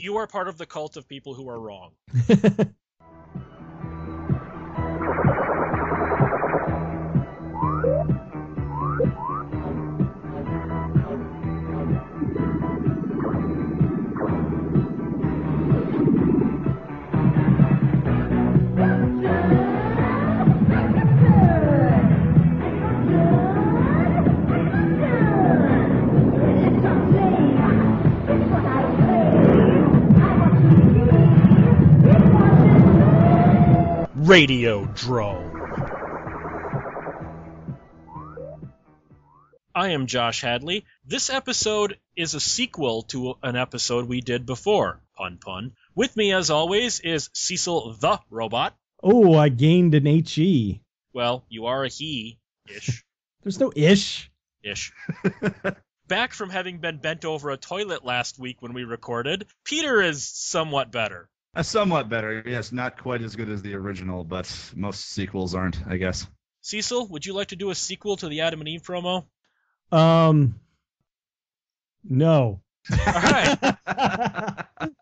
You are part of the cult of people who are wrong. Radio Drome. I am Josh Hadley. This episode is a sequel to an episode we did before. Pun pun. With me, as always, is Cecil the Robot. Oh, I gained an HE. Well, you are a he ish. There's no ish. Ish. Back from having been bent over a toilet last week when we recorded, Peter is somewhat better. Uh, somewhat better, yes. Not quite as good as the original, but most sequels aren't, I guess. Cecil, would you like to do a sequel to the Adam and Eve promo? Um, no. All right.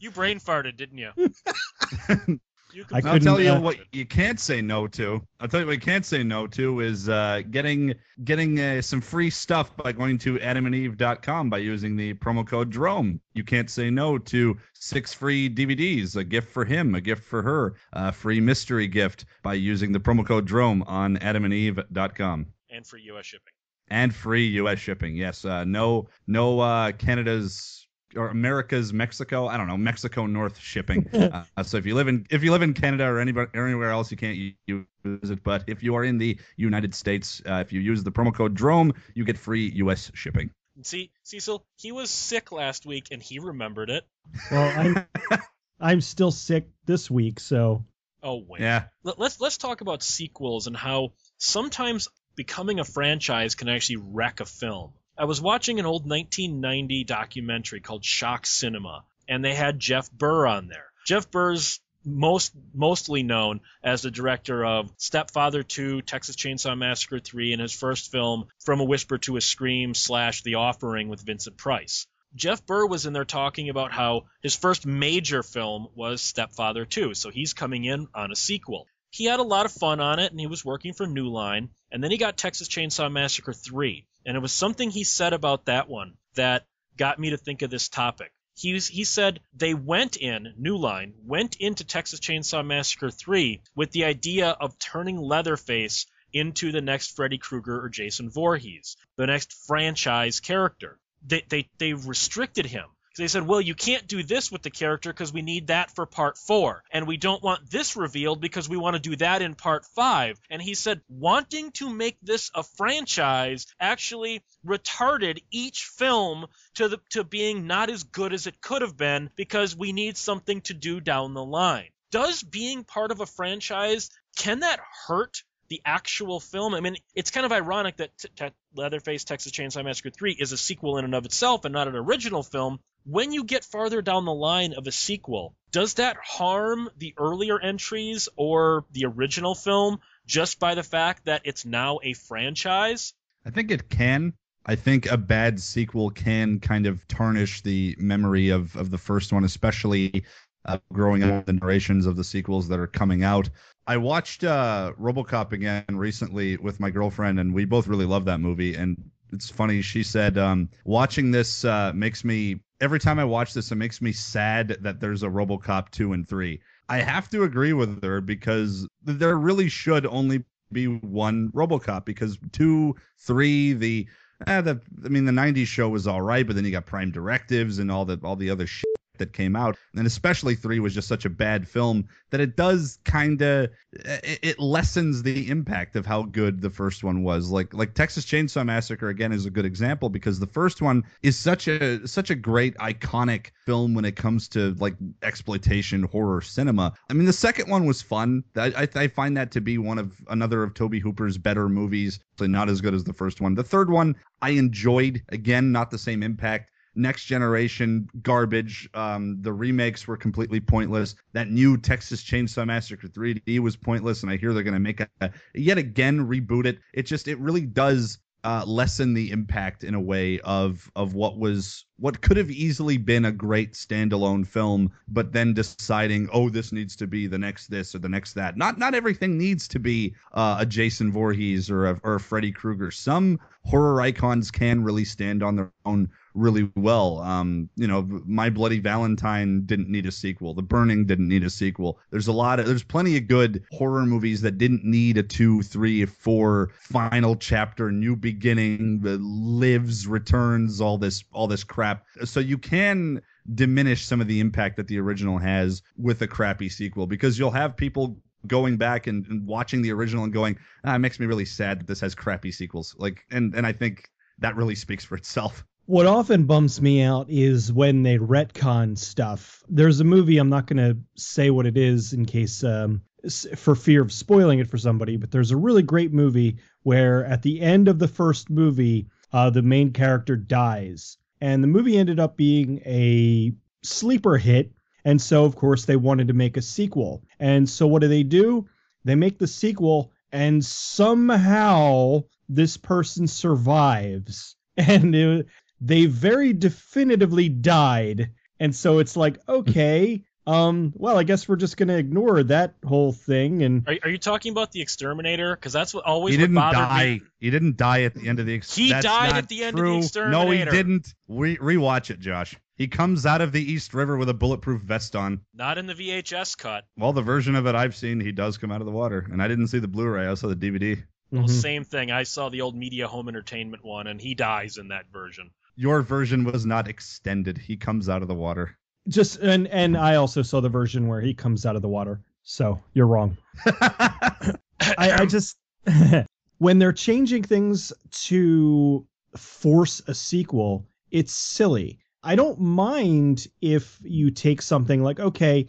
you brain farted, didn't you? you I I'll tell you uh, what you can't say no to. I'll tell you what you can't say no to is uh, getting getting uh, some free stuff by going to adamandeve.com by using the promo code Drome. You can't say no to six free DVDs, a gift for him, a gift for her, a free mystery gift by using the promo code Drome on adamandeve.com. and free U.S. shipping. and free U.S. shipping. Yes, uh, no, no uh, Canada's or America's Mexico. I don't know Mexico North shipping. uh, so if you live in if you live in Canada or anybody or anywhere else, you can't use it. But if you are in the United States, uh, if you use the promo code Drome, you get free U.S. shipping. See, Cecil, he was sick last week and he remembered it. Well, I'm I'm still sick this week, so Oh wait. Yeah, Let- Let's let's talk about sequels and how sometimes becoming a franchise can actually wreck a film. I was watching an old 1990 documentary called Shock Cinema, and they had Jeff Burr on there. Jeff Burr's most mostly known as the director of Stepfather 2, Texas Chainsaw Massacre 3, and his first film From a Whisper to a Scream slash The Offering with Vincent Price. Jeff Burr was in there talking about how his first major film was Stepfather 2, so he's coming in on a sequel. He had a lot of fun on it, and he was working for New Line, and then he got Texas Chainsaw Massacre 3, and it was something he said about that one that got me to think of this topic. He, was, he said they went in, New Line, went into Texas Chainsaw Massacre 3 with the idea of turning Leatherface into the next Freddy Krueger or Jason Voorhees, the next franchise character. They, they, they restricted him. They said, well, you can't do this with the character because we need that for part four. And we don't want this revealed because we want to do that in part five. And he said, wanting to make this a franchise actually retarded each film to the to being not as good as it could have been because we need something to do down the line. Does being part of a franchise can that hurt the actual film? I mean, it's kind of ironic that t- t- Leatherface Texas Chainsaw Massacre 3 is a sequel in and of itself and not an original film. When you get farther down the line of a sequel, does that harm the earlier entries or the original film just by the fact that it's now a franchise? I think it can. I think a bad sequel can kind of tarnish the memory of, of the first one, especially uh, growing up the narrations of the sequels that are coming out. I watched uh, RoboCop again recently with my girlfriend, and we both really love that movie. And it's funny, she said, um, watching this uh, makes me every time I watch this, it makes me sad that there's a RoboCop two and three. I have to agree with her because there really should only be one RoboCop because two, three, the eh, the I mean the '90s show was all right, but then you got Prime Directives and all the all the other shit that came out, and especially three was just such a bad film that it does kind of it, it lessens the impact of how good the first one was. Like like Texas Chainsaw Massacre again is a good example because the first one is such a such a great iconic film when it comes to like exploitation horror cinema. I mean the second one was fun. I I, I find that to be one of another of Tobe Hooper's better movies. So not as good as the first one. The third one I enjoyed. Again, not the same impact next generation garbage. Um, the remakes were completely pointless. That new Texas Chainsaw Massacre 3D was pointless, and I hear they're going to make a, a yet again reboot it. It just it really does uh, lessen the impact in a way of of what was what could have easily been a great standalone film, but then deciding, oh, this needs to be the next this or the next that. Not not everything needs to be uh, a Jason Voorhees or a, or a Freddy Krueger. Some horror icons can really stand on their own really well. Um, you know, My Bloody Valentine didn't need a sequel. The Burning didn't need a sequel. There's a lot of there's plenty of good horror movies that didn't need a two, three, four final chapter, new beginning, lives, returns, all this all this crap. So you can diminish some of the impact that the original has with a crappy sequel because you'll have people going back and, and watching the original and going, ah, it makes me really sad that this has crappy sequels. Like, and and I think that really speaks for itself. What often bumps me out is when they retcon stuff. There's a movie I'm not going to say what it is in case um, for fear of spoiling it for somebody, but there's a really great movie where at the end of the first movie, uh, the main character dies, and the movie ended up being a sleeper hit. And so, of course, they wanted to make a sequel. And so, what do they do? They make the sequel, and somehow this person survives. And it, they very definitively died. And so it's like, hmm. okay, um, well, I guess we're just gonna ignore that whole thing. And are, are you talking about the exterminator? Because that's what always he didn't die. Me. He didn't die at the end of the. Ex- he died at the end true. of the exterminator. No, he didn't. Re- rewatch it, Josh. He comes out of the East River with a bulletproof vest on. Not in the VHS cut. Well, the version of it I've seen, he does come out of the water, and I didn't see the Blu-ray. I saw the DVD. Well, mm-hmm. same thing. I saw the old Media Home Entertainment one, and he dies in that version your version was not extended. He comes out of the water. Just and and I also saw the version where he comes out of the water. So you're wrong. I, I just when they're changing things to force a sequel, it's silly. I don't mind if you take something like, okay,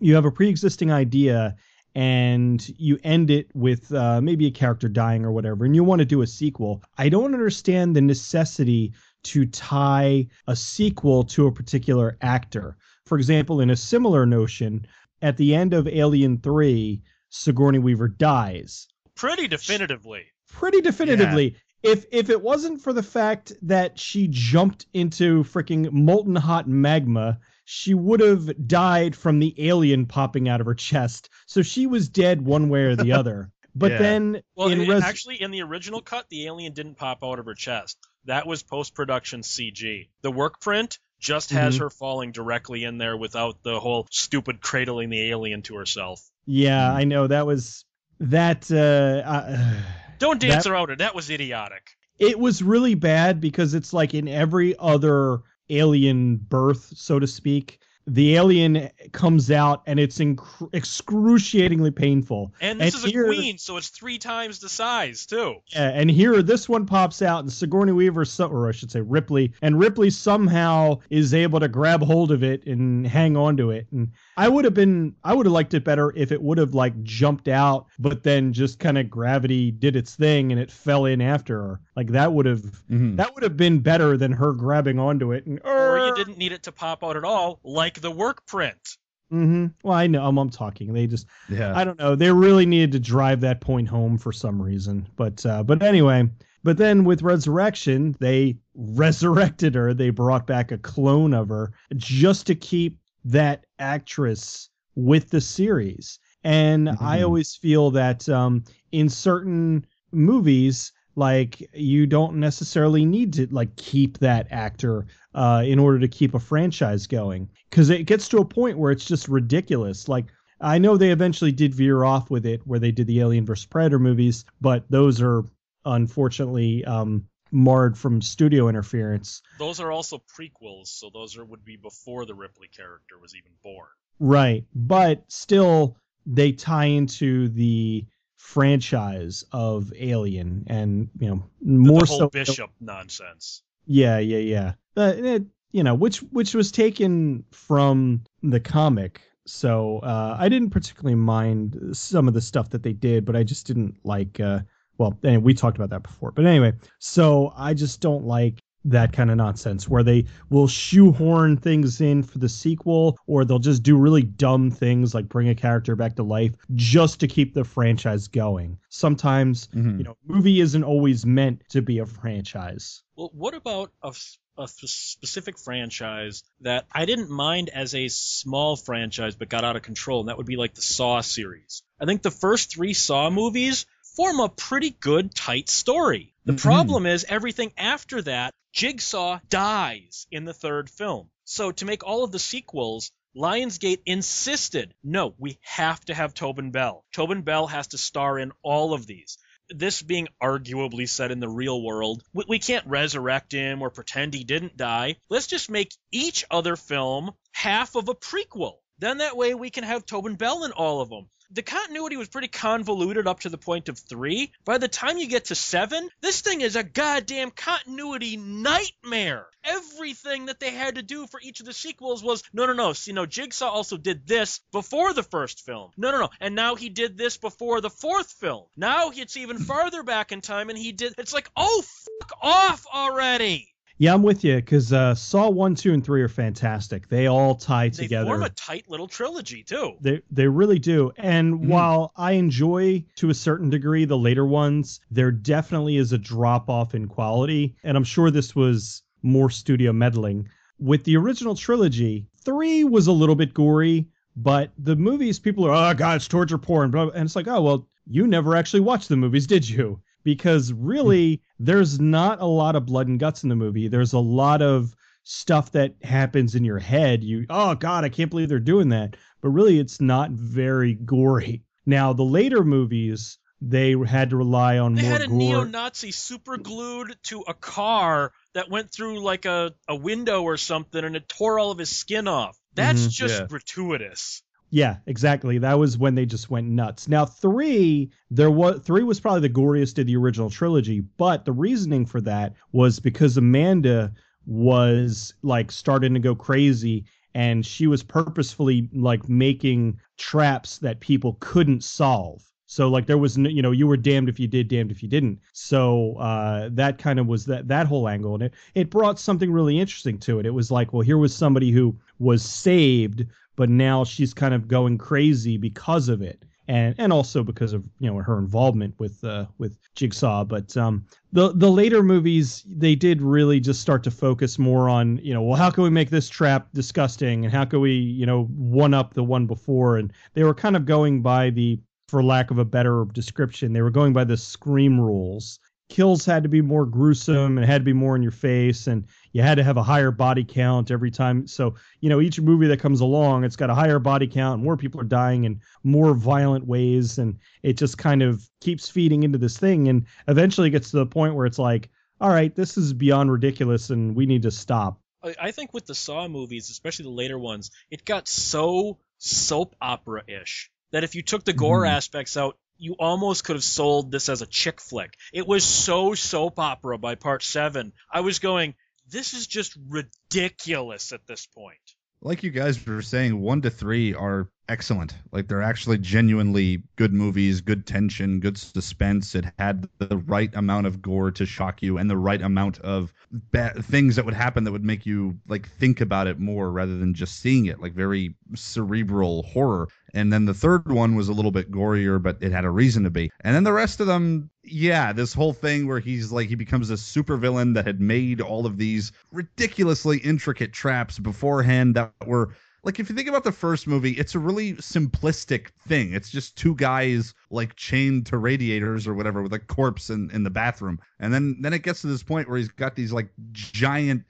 you have a pre-existing idea and you end it with uh, maybe a character dying or whatever, and you want to do a sequel. I don't understand the necessity to tie a sequel to a particular actor. For example, in a similar notion, at the end of Alien 3, Sigourney Weaver dies. Pretty definitively. Pretty definitively. Yeah. If if it wasn't for the fact that she jumped into freaking molten hot magma, she would have died from the alien popping out of her chest. So she was dead one way or the other. But yeah. then, well, in res- actually, in the original cut, the alien didn't pop out of her chest. That was post production CG. The work print just has mm-hmm. her falling directly in there without the whole stupid cradling the alien to herself. Yeah, mm. I know that was that. Uh, uh, Don't dance that, around it. That was idiotic. It was really bad because it's like in every other alien birth, so to speak the alien comes out and it's inc- excruciatingly painful. And this and is here, a queen, so it's three times the size too. Yeah, and here this one pops out, and Sigourney Weaver, or I should say Ripley, and Ripley somehow is able to grab hold of it and hang on to it. And I would have been, I would have liked it better if it would have like jumped out, but then just kind of gravity did its thing and it fell in after her. Like that would have, mm-hmm. that would have been better than her grabbing onto it and. Or you didn't need it to pop out at all, like like the work print. Mm-hmm. Well, I know I'm, I'm, talking. They just, yeah. I don't know. They really needed to drive that point home for some reason. But, uh, but anyway. But then with Resurrection, they resurrected her. They brought back a clone of her just to keep that actress with the series. And mm-hmm. I always feel that um, in certain movies, like you don't necessarily need to like keep that actor uh, in order to keep a franchise going because it gets to a point where it's just ridiculous. Like I know they eventually did veer off with it where they did the Alien vs Predator movies, but those are unfortunately um, marred from studio interference. Those are also prequels, so those are would be before the Ripley character was even born. Right, but still they tie into the franchise of Alien, and you know more the whole so Bishop nonsense. Yeah, yeah, yeah. Uh, it, you know, which which was taken from the comic. So uh, I didn't particularly mind some of the stuff that they did, but I just didn't like. Uh, well, and we talked about that before. But anyway, so I just don't like that kind of nonsense where they will shoehorn things in for the sequel or they'll just do really dumb things like bring a character back to life just to keep the franchise going. Sometimes, mm-hmm. you know, movie isn't always meant to be a franchise. Well, what about a, a specific franchise that I didn't mind as a small franchise but got out of control, and that would be like the Saw series. I think the first three Saw movies form a pretty good, tight story. The mm-hmm. problem is everything after that, Jigsaw dies in the third film. So to make all of the sequels, Lionsgate insisted, no, we have to have Tobin Bell. Tobin Bell has to star in all of these. This being arguably set in the real world, we, we can't resurrect him or pretend he didn't die. Let's just make each other film half of a prequel. Then that way we can have Tobin Bell in all of them the continuity was pretty convoluted up to the point of three. By the time you get to seven, this thing is a goddamn continuity nightmare. Everything that they had to do for each of the sequels was no, no, no. See, no, Jigsaw also did this before the first film. No, no, no. And now he did this before the fourth film. Now it's even farther back in time, and he did. It's like, oh, fuck off already. Yeah, I'm with you because uh, Saw one, two, and three are fantastic. They all tie they together. They form a tight little trilogy too. They they really do. And mm. while I enjoy to a certain degree the later ones, there definitely is a drop off in quality. And I'm sure this was more studio meddling. With the original trilogy, three was a little bit gory, but the movies people are oh god it's torture porn, and it's like oh well you never actually watched the movies did you? Because really there's not a lot of blood and guts in the movie. There's a lot of stuff that happens in your head. You oh god, I can't believe they're doing that. But really it's not very gory. Now, the later movies they had to rely on they more had a gore. neo-Nazi super glued to a car that went through like a, a window or something and it tore all of his skin off. That's mm-hmm, just yeah. gratuitous. Yeah, exactly. That was when they just went nuts. Now, three, there was three was probably the goriest of the original trilogy, but the reasoning for that was because Amanda was like starting to go crazy and she was purposefully like making traps that people couldn't solve. So like there was no, you know you were damned if you did, damned if you didn't. So uh, that kind of was that that whole angle, and it it brought something really interesting to it. It was like, well, here was somebody who was saved but now she's kind of going crazy because of it. And and also because of you know her involvement with uh, with Jigsaw. But um, the the later movies they did really just start to focus more on you know well how can we make this trap disgusting? And how can we you know one up the one before? And they were kind of going by the for lack of a better description they were going by the scream rules kills had to be more gruesome and had to be more in your face and you had to have a higher body count every time so you know each movie that comes along it's got a higher body count more people are dying in more violent ways and it just kind of keeps feeding into this thing and eventually gets to the point where it's like all right this is beyond ridiculous and we need to stop i think with the saw movies especially the later ones it got so soap opera-ish that if you took the gore mm. aspects out you almost could have sold this as a chick flick. It was so soap opera by part seven. I was going, this is just ridiculous at this point. Like you guys were saying, one to three are excellent. Like they're actually genuinely good movies, good tension, good suspense. It had the right amount of gore to shock you and the right amount of bad things that would happen that would make you like think about it more rather than just seeing it, like very cerebral horror. And then the third one was a little bit gorier, but it had a reason to be. And then the rest of them, yeah, this whole thing where he's like he becomes a supervillain that had made all of these ridiculously intricate traps beforehand that were like if you think about the first movie, it's a really simplistic thing. It's just two guys like chained to radiators or whatever with a corpse in, in the bathroom. And then then it gets to this point where he's got these like giant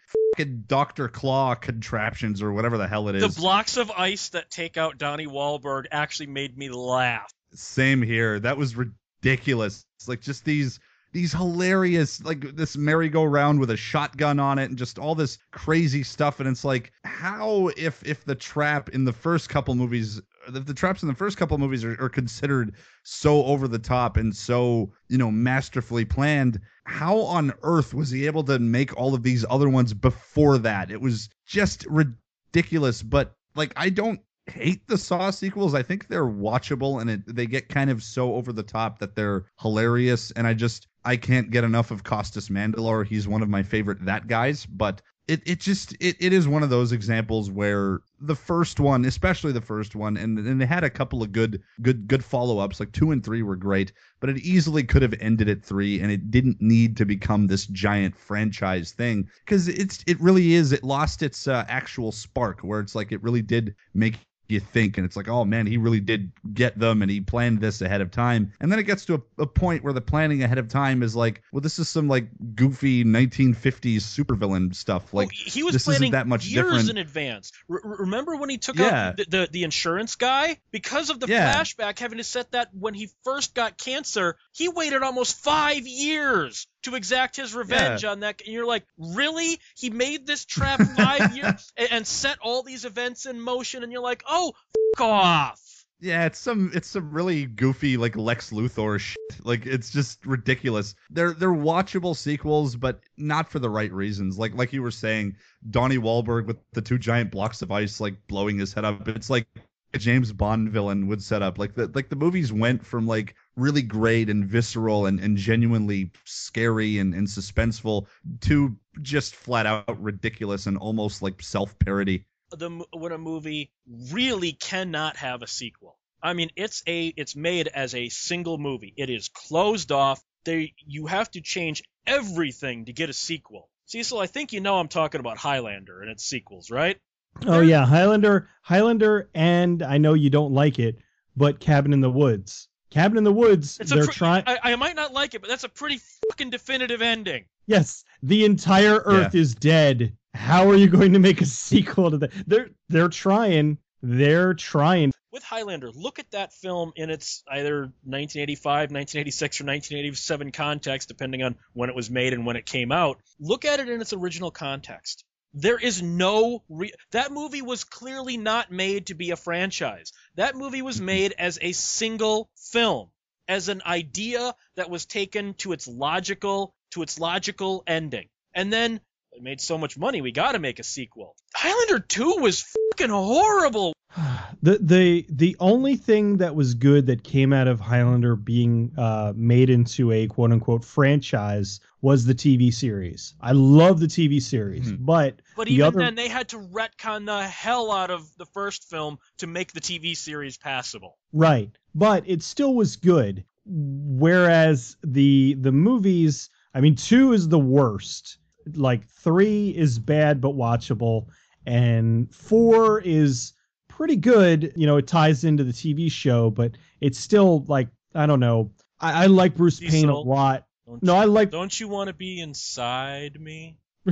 Dr. Claw contraptions or whatever the hell it is. The blocks of ice that take out Donnie Wahlberg actually made me laugh. Same here. That was ridiculous. It's like just these these hilarious like this merry-go-round with a shotgun on it and just all this crazy stuff and it's like how if if the trap in the first couple movies if the traps in the first couple movies are, are considered so over the top and so you know masterfully planned how on earth was he able to make all of these other ones before that it was just ridiculous but like i don't hate the Saw sequels. I think they're watchable and it, they get kind of so over the top that they're hilarious. And I just I can't get enough of Costas Mandylor. He's one of my favorite that guys, but it, it just it, it is one of those examples where the first one especially the first one and, and they had a couple of good good good follow-ups like two and three were great but it easily could have ended at three and it didn't need to become this giant franchise thing because it's it really is it lost its uh, actual spark where it's like it really did make you think and it's like oh man he really did get them and he planned this ahead of time and then it gets to a, a, point where the planning ahead of time is like well this is some like goofy 1950s supervillain stuff oh, like oh, he was this planning that much years different. in advance R- remember when he took yeah. out the, the, the insurance guy because of the yeah. flashback having to set that when he first got cancer he waited almost five years to exact his revenge yeah. on that. And you're like, really? He made this trap five years and, and, set all these events in motion, and you're like, oh, f- off. Yeah, it's some it's some really goofy like Lex Luthor shit. Like it's just ridiculous. They're they're watchable sequels, but not for the right reasons. Like like you were saying, Donnie Wahlberg with the two giant blocks of ice like blowing his head up. It's like a James Bond villain would set up. Like the like the movies went from like really great and visceral and, and genuinely scary and, and suspenseful to just flat out ridiculous and almost like self parody. The when a movie really cannot have a sequel. I mean, it's a it's made as a single movie. It is closed off. They you have to change everything to get a sequel. Cecil, I think you know I'm talking about Highlander and its sequels, right? Oh yeah, Highlander, Highlander, and I know you don't like it, but Cabin in the Woods. Cabin in the Woods. It's they're trying. I, I, might not like it, but that's a pretty fucking definitive ending. Yes, the entire Earth yeah. is dead. How are you going to make a sequel to that? They're they're trying. They're trying. With Highlander, look at that film in its either 1985, 1986, or 1987 context, depending on when it was made and when it came out. Look at it in its original context. There is no re- that movie was clearly not made to be a franchise. That movie was mm-hmm. made as a single film, as an idea that was taken to its logical to its logical ending. And then it made so much money, we got to make a sequel. Highlander 2 was fucking horrible. the the the only thing that was good that came out of Highlander being uh, made into a quote unquote franchise was the TV series. I love the TV series, mm-hmm. but but even other... then they had to retcon the hell out of the first film to make the TV series passable. Right, but it still was good. Whereas the the movies, I mean, two is the worst. Like three is bad but watchable, and four is pretty good. You know, it ties into the TV show, but it's still like I don't know. I, I like Bruce Diesel, Payne a lot. No, you, I like. Don't you want to be inside me?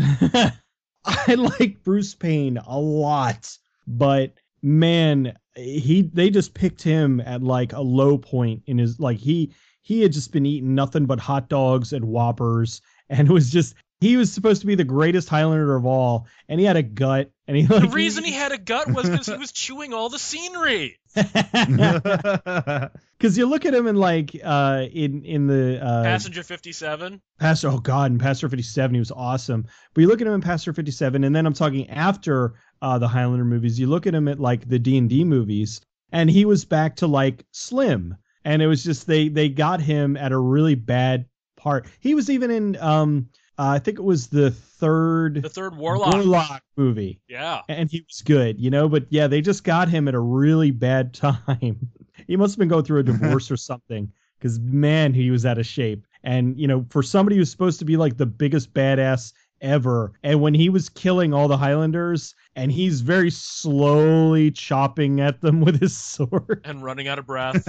I like Bruce Payne a lot, but man, he they just picked him at like a low point in his like he he had just been eating nothing but hot dogs and whoppers and it was just he was supposed to be the greatest Highlander of all, and he had a gut. And he like, the reason he, he had a gut was because he was chewing all the scenery. Because you look at him in like uh, in in the uh, Passenger Fifty Seven. Pastor, oh god, in Passenger Fifty Seven, he was awesome. But you look at him in Passenger Fifty Seven, and then I'm talking after uh, the Highlander movies. You look at him at like the D and D movies, and he was back to like slim, and it was just they they got him at a really bad part. He was even in um uh, I think it was the third the third Warlock Warlock movie. Yeah, and he was good, you know. But yeah, they just got him at a really bad time. he must have been going through a divorce or something, because man, he was out of shape. And you know, for somebody who's supposed to be like the biggest badass ever, and when he was killing all the Highlanders, and he's very slowly chopping at them with his sword and running out of breath,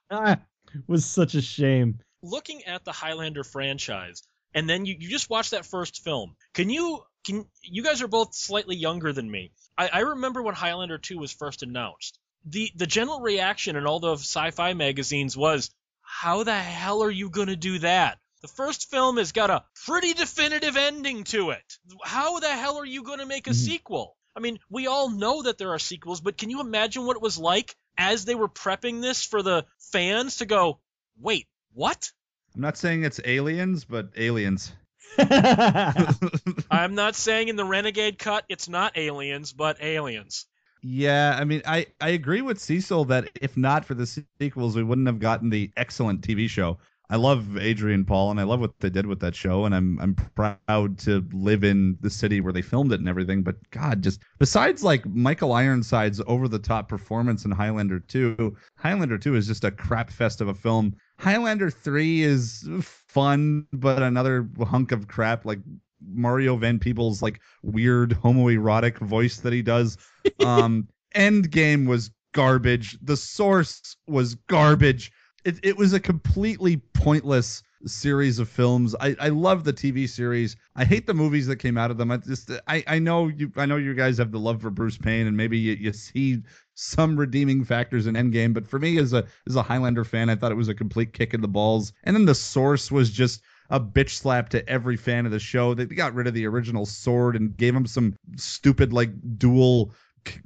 was such a shame looking at the Highlander franchise, and then you, you just watch that first film. Can you can you guys are both slightly younger than me? I, I remember when Highlander 2 was first announced. The the general reaction in all the sci-fi magazines was, "How the hell are you going to do that?" The first film has got a pretty definitive ending to it. How the hell are you going to make a mm-hmm. sequel? I mean, we all know that there are sequels, but can you imagine what it was like as they were prepping this for the fans to go, wait, what? I'm not saying it's aliens, but aliens. I'm not saying in the Renegade cut it's not aliens, but aliens. Yeah, I mean, I, I agree with Cecil that if not for the sequels, we wouldn't have gotten the excellent TV show. I love Adrian Paul and I love what they did with that show and I'm I'm proud to live in the city where they filmed it and everything. But God, just besides like Michael Ironside's over the top performance in Highlander 2, Highlander 2 is just a crap fest of a film. Highlander 3 is fun, but another hunk of crap like Mario Van Peebles like weird homoerotic voice that he does. Um Endgame was garbage. The source was garbage it, it was a completely pointless series of films. I, I love the TV series. I hate the movies that came out of them. I just I, I know you I know you guys have the love for Bruce Payne and maybe you, you see some redeeming factors in Endgame, but for me as a as a Highlander fan, I thought it was a complete kick in the balls. And then the source was just a bitch slap to every fan of the show. They got rid of the original sword and gave him some stupid like dual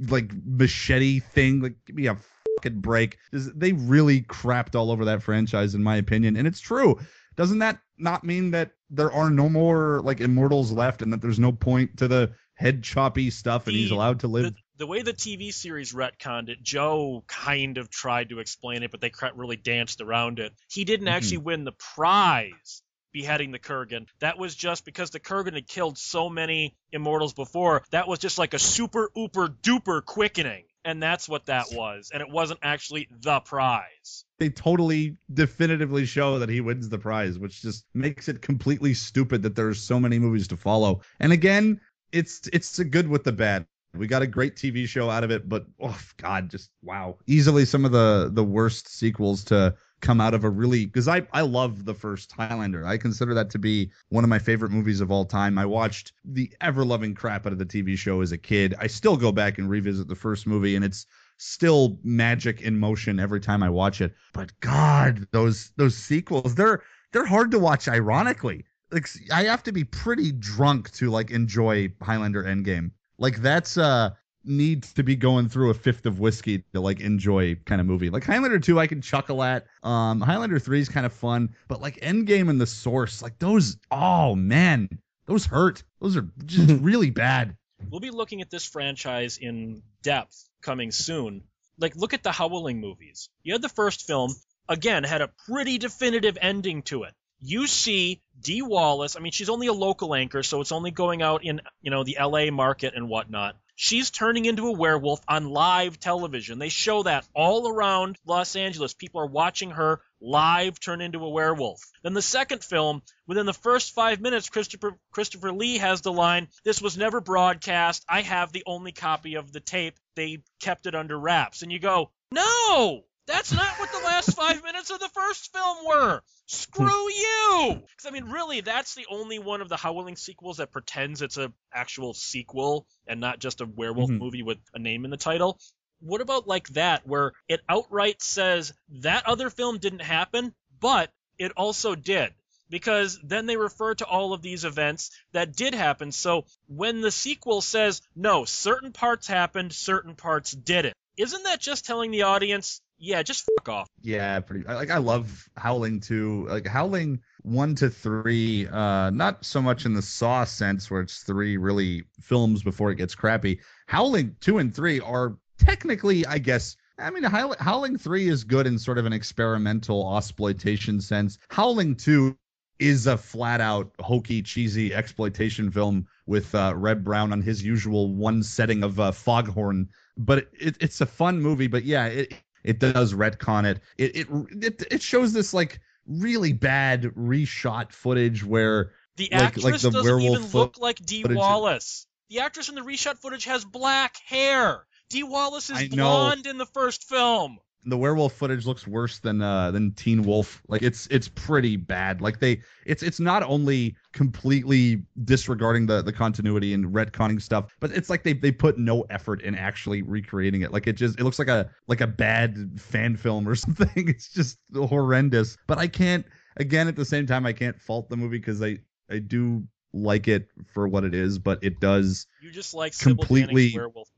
like machete thing. Like give me a fucking break. They really crapped all over that franchise, in my opinion, and it's true. Doesn't that not mean that there are no more like immortals left, and that there's no point to the head choppy stuff, and he's allowed to live? The, way the TV series retconned it, Joe kind of tried to explain it, but they really danced around it. He didn't mm-hmm. actually win the prize beheading the Kurgan. That was just because the Kurgan had killed so many immortals before. That was just like a super ooper duper quickening and that's what that was and it wasn't actually the prize they totally definitively show that he wins the prize which just makes it completely stupid that there's so many movies to follow and again it's it's good with the bad we got a great TV show out of it, but oh god, just wow. Easily some of the the worst sequels to come out of a really because I I love the first Highlander. I consider that to be one of my favorite movies of all time. I watched the ever loving crap out of the TV show as a kid. I still go back and revisit the first movie, and it's still magic in motion every time I watch it. But God, those those sequels they're they're hard to watch. Ironically, like I have to be pretty drunk to like enjoy Highlander Endgame. Like that's uh need to be going through a fifth of whiskey to like enjoy kind of movie. Like Highlander 2 I can chuckle at. Um Highlander 3 is kind of fun, but like Endgame and the Source, like those oh man, those hurt. Those are just really bad. We'll be looking at this franchise in depth coming soon. Like look at the Howling movies. You had the first film, again, had a pretty definitive ending to it you see Dee Wallace. I mean, she's only a local anchor, so it's only going out in you know the L.A. market and whatnot. She's turning into a werewolf on live television. They show that all around Los Angeles. People are watching her live turn into a werewolf. Then the second film, within the first five minutes, Christopher Christopher Lee has the line, "This was never broadcast. I have the only copy of the tape. They kept it under wraps." And you go, "No, that's not what the last five minutes of the first film were. Screw you! Because I mean, really, that's the only one of the Howling sequels that pretends it's a actual sequel and not just a werewolf mm-hmm. movie with a name in the title. What about like that, where it outright says that other film didn't happen, but it also did? Because then they refer to all of these events that did happen. So when the sequel says, no, certain parts happened, certain parts didn't, isn't that just telling the audience yeah, just fuck off. Yeah, pretty. Like I love Howling too. Like Howling one to three, uh, not so much in the Saw sense where it's three really films before it gets crappy. Howling two and three are technically, I guess. I mean, Howling three is good in sort of an experimental exploitation sense. Howling two is a flat out hokey, cheesy exploitation film with uh, Reb Brown on his usual one setting of uh, Foghorn. But it, it's a fun movie. But yeah, it, it does retcon it. It it it, it shows this like really bad reshot footage where the like, actress like the doesn't even look like Dee Wallace. The actress in the reshot footage has black hair. Dee Wallace is blonde in the first film the werewolf footage looks worse than uh than Teen Wolf. Like it's it's pretty bad. Like they it's it's not only completely disregarding the the continuity and retconning stuff, but it's like they they put no effort in actually recreating it. Like it just it looks like a like a bad fan film or something. It's just horrendous. But I can't again at the same time I can't fault the movie because I I do like it for what it is, but it does you just like completely werewolf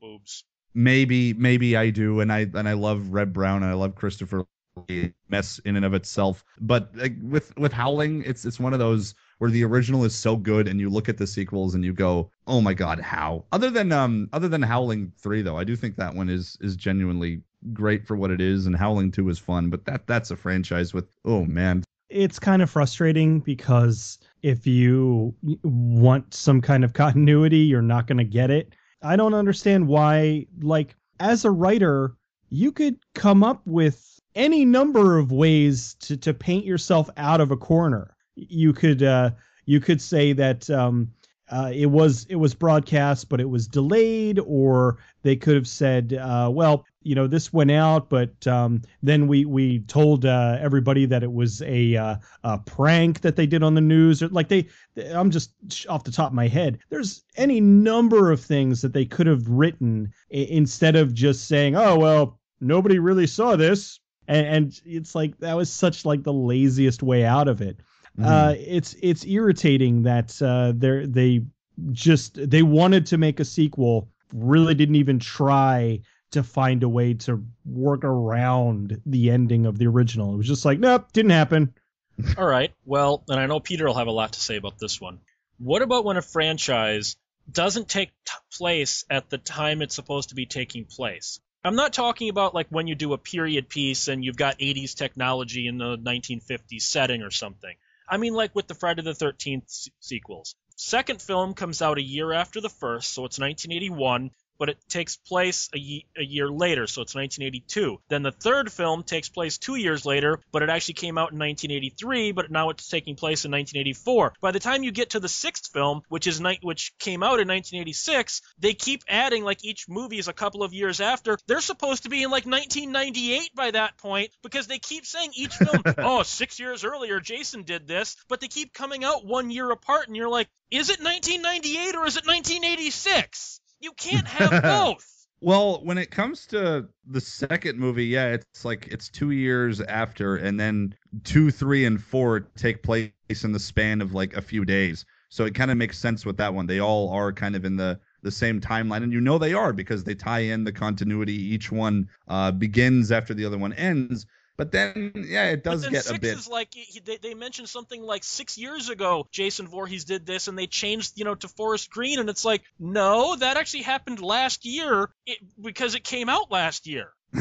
maybe maybe I do, and I and I love Reb Brown and I love Christopher Lee, mess in and of itself. But like, with with Howling, it's it's one of those where the original is so good, and you look at the sequels and you go, oh my god, how? Other than um other than Howling three though, I do think that one is is genuinely great for what it is, and Howling two is fun. But that that's a franchise with oh man, it's kind of frustrating because if you want some kind of continuity, you're not going to get it. I don't understand why, like, as a writer, you could come up with any number of ways to, to paint yourself out of a corner. You could uh, you could say that um, uh, it was it was broadcast, but it was delayed, or they could have said, uh, well, you know, this went out, but um, then we we told uh, everybody that it was a, uh, a prank that they did on the news. Or like they, I'm just off the top of my head. There's any number of things that they could have written instead of just saying, oh well, nobody really saw this, and, and it's like that was such like the laziest way out of it. Mm-hmm. Uh, it's it's irritating that uh, they they just they wanted to make a sequel, really didn't even try to find a way to work around the ending of the original. It was just like, nope, didn't happen. All right. Well, and I know Peter will have a lot to say about this one. What about when a franchise doesn't take t- place at the time it's supposed to be taking place? I'm not talking about like when you do a period piece and you've got 80s technology in the 1950s setting or something. I mean, like with the Friday the 13th sequels. Second film comes out a year after the first, so it's 1981 but it takes place a, ye- a, year later, so it's 1982. Then the third film takes place two years later, but it actually came out in 1983, but now it's taking place in 1984. By the time you get to the sixth film, which is ni- which came out in 1986, they keep adding like each movie is a couple of years after. They're supposed to be in like 1998 by that point because they keep saying each film, oh, six years earlier Jason did this, but they keep coming out one year apart, and you're like, is it 1998 or is it 1986? You can't have both. Well, when it comes to the second movie, yeah, it's like it's two years after, and then two, three, and four take place in the span of like a few days. So it kind of makes sense with that one. They all are kind of in the the same timeline, and you know they are because they tie in the continuity. Each one uh, begins after the other one ends. But then, yeah, it does get a bit. Is like he, they, they mentioned something like six years ago, Jason Voorhees did this, and they changed, you know, to Forest Green, and it's like, no, that actually happened last year it, because it came out last year.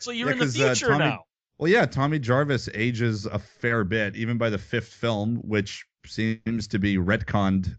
so you're yeah, in the uh, future uh, Tommy, now. Well, yeah, Tommy Jarvis ages a fair bit, even by the fifth film, which seems to be retconned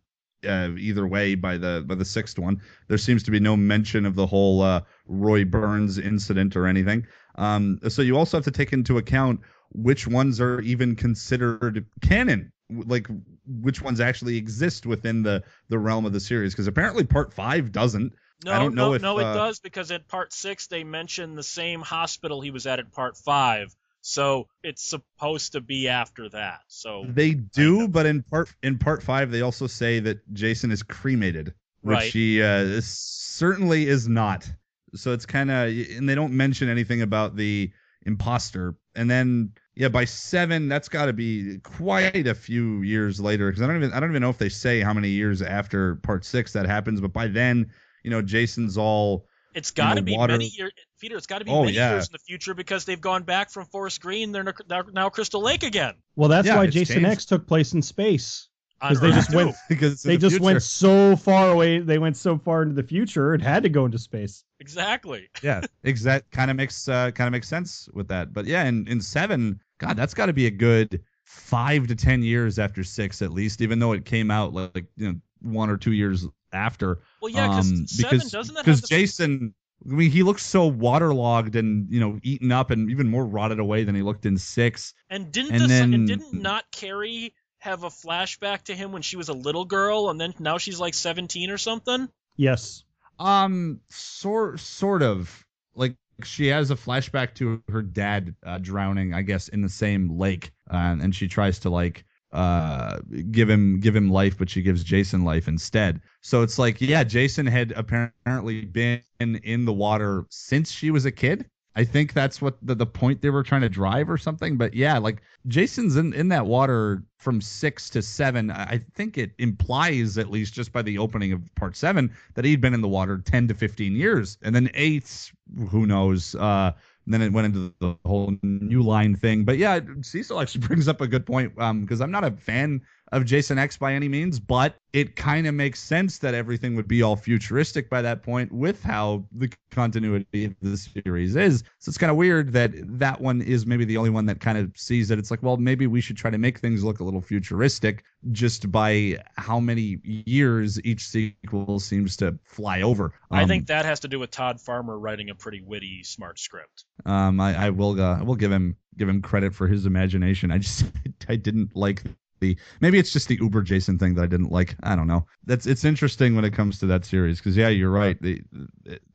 uh, either way by the by the sixth one. There seems to be no mention of the whole uh, Roy Burns incident or anything. Um, so you also have to take into account which ones are even considered canon like which ones actually exist within the the realm of the series because apparently part five doesn't no, I don't know no, if, no, it uh, does because at part six they mention the same hospital he was at in part five, so it's supposed to be after that. So they do, but in part in part five they also say that Jason is cremated, which right. he uh, certainly is not so it's kind of and they don't mention anything about the imposter and then yeah by seven that's got to be quite a few years later because i don't even i don't even know if they say how many years after part six that happens but by then you know jason's all it's got to be water. many years peter it's got to be oh, many yeah. years in the future because they've gone back from forest green they're now crystal lake again well that's yeah, why jason changed. x took place in space because they just went because they the just future. went so far away. They went so far into the future, it had to go into space. Exactly. yeah, exact kind of makes uh, kind of makes sense with that. But yeah, in in seven, God, that's got to be a good five to ten years after six at least, even though it came out like you know one or two years after. Well, yeah, um, because doesn't that because Jason. I mean, he looks so waterlogged and you know eaten up and even more rotted away than he looked in six. And didn't and the then, and didn't not carry have a flashback to him when she was a little girl and then now she's like 17 or something? Yes. Um sort sort of like she has a flashback to her dad uh, drowning, I guess, in the same lake, uh, and she tries to like uh give him give him life but she gives jason life instead so it's like yeah jason had apparently been in the water since she was a kid I think that's what the, the point they were trying to drive or something. But yeah, like Jason's in, in that water from six to seven. I think it implies, at least just by the opening of part seven, that he'd been in the water 10 to 15 years. And then eight, who knows? Uh, then it went into the whole new line thing. But yeah, Cecil actually brings up a good point Um, because um, I'm not a fan of Jason X by any means, but it kind of makes sense that everything would be all futuristic by that point with how the continuity of the series is. So it's kind of weird that that one is maybe the only one that kind of sees that it's like, well, maybe we should try to make things look a little futuristic just by how many years each sequel seems to fly over. Um, I think that has to do with Todd Farmer writing a pretty witty, smart script. Um, I, I will, uh, I will give him give him credit for his imagination. I just I didn't like the maybe it's just the Uber Jason thing that I didn't like. I don't know. That's it's interesting when it comes to that series because yeah, you're right. The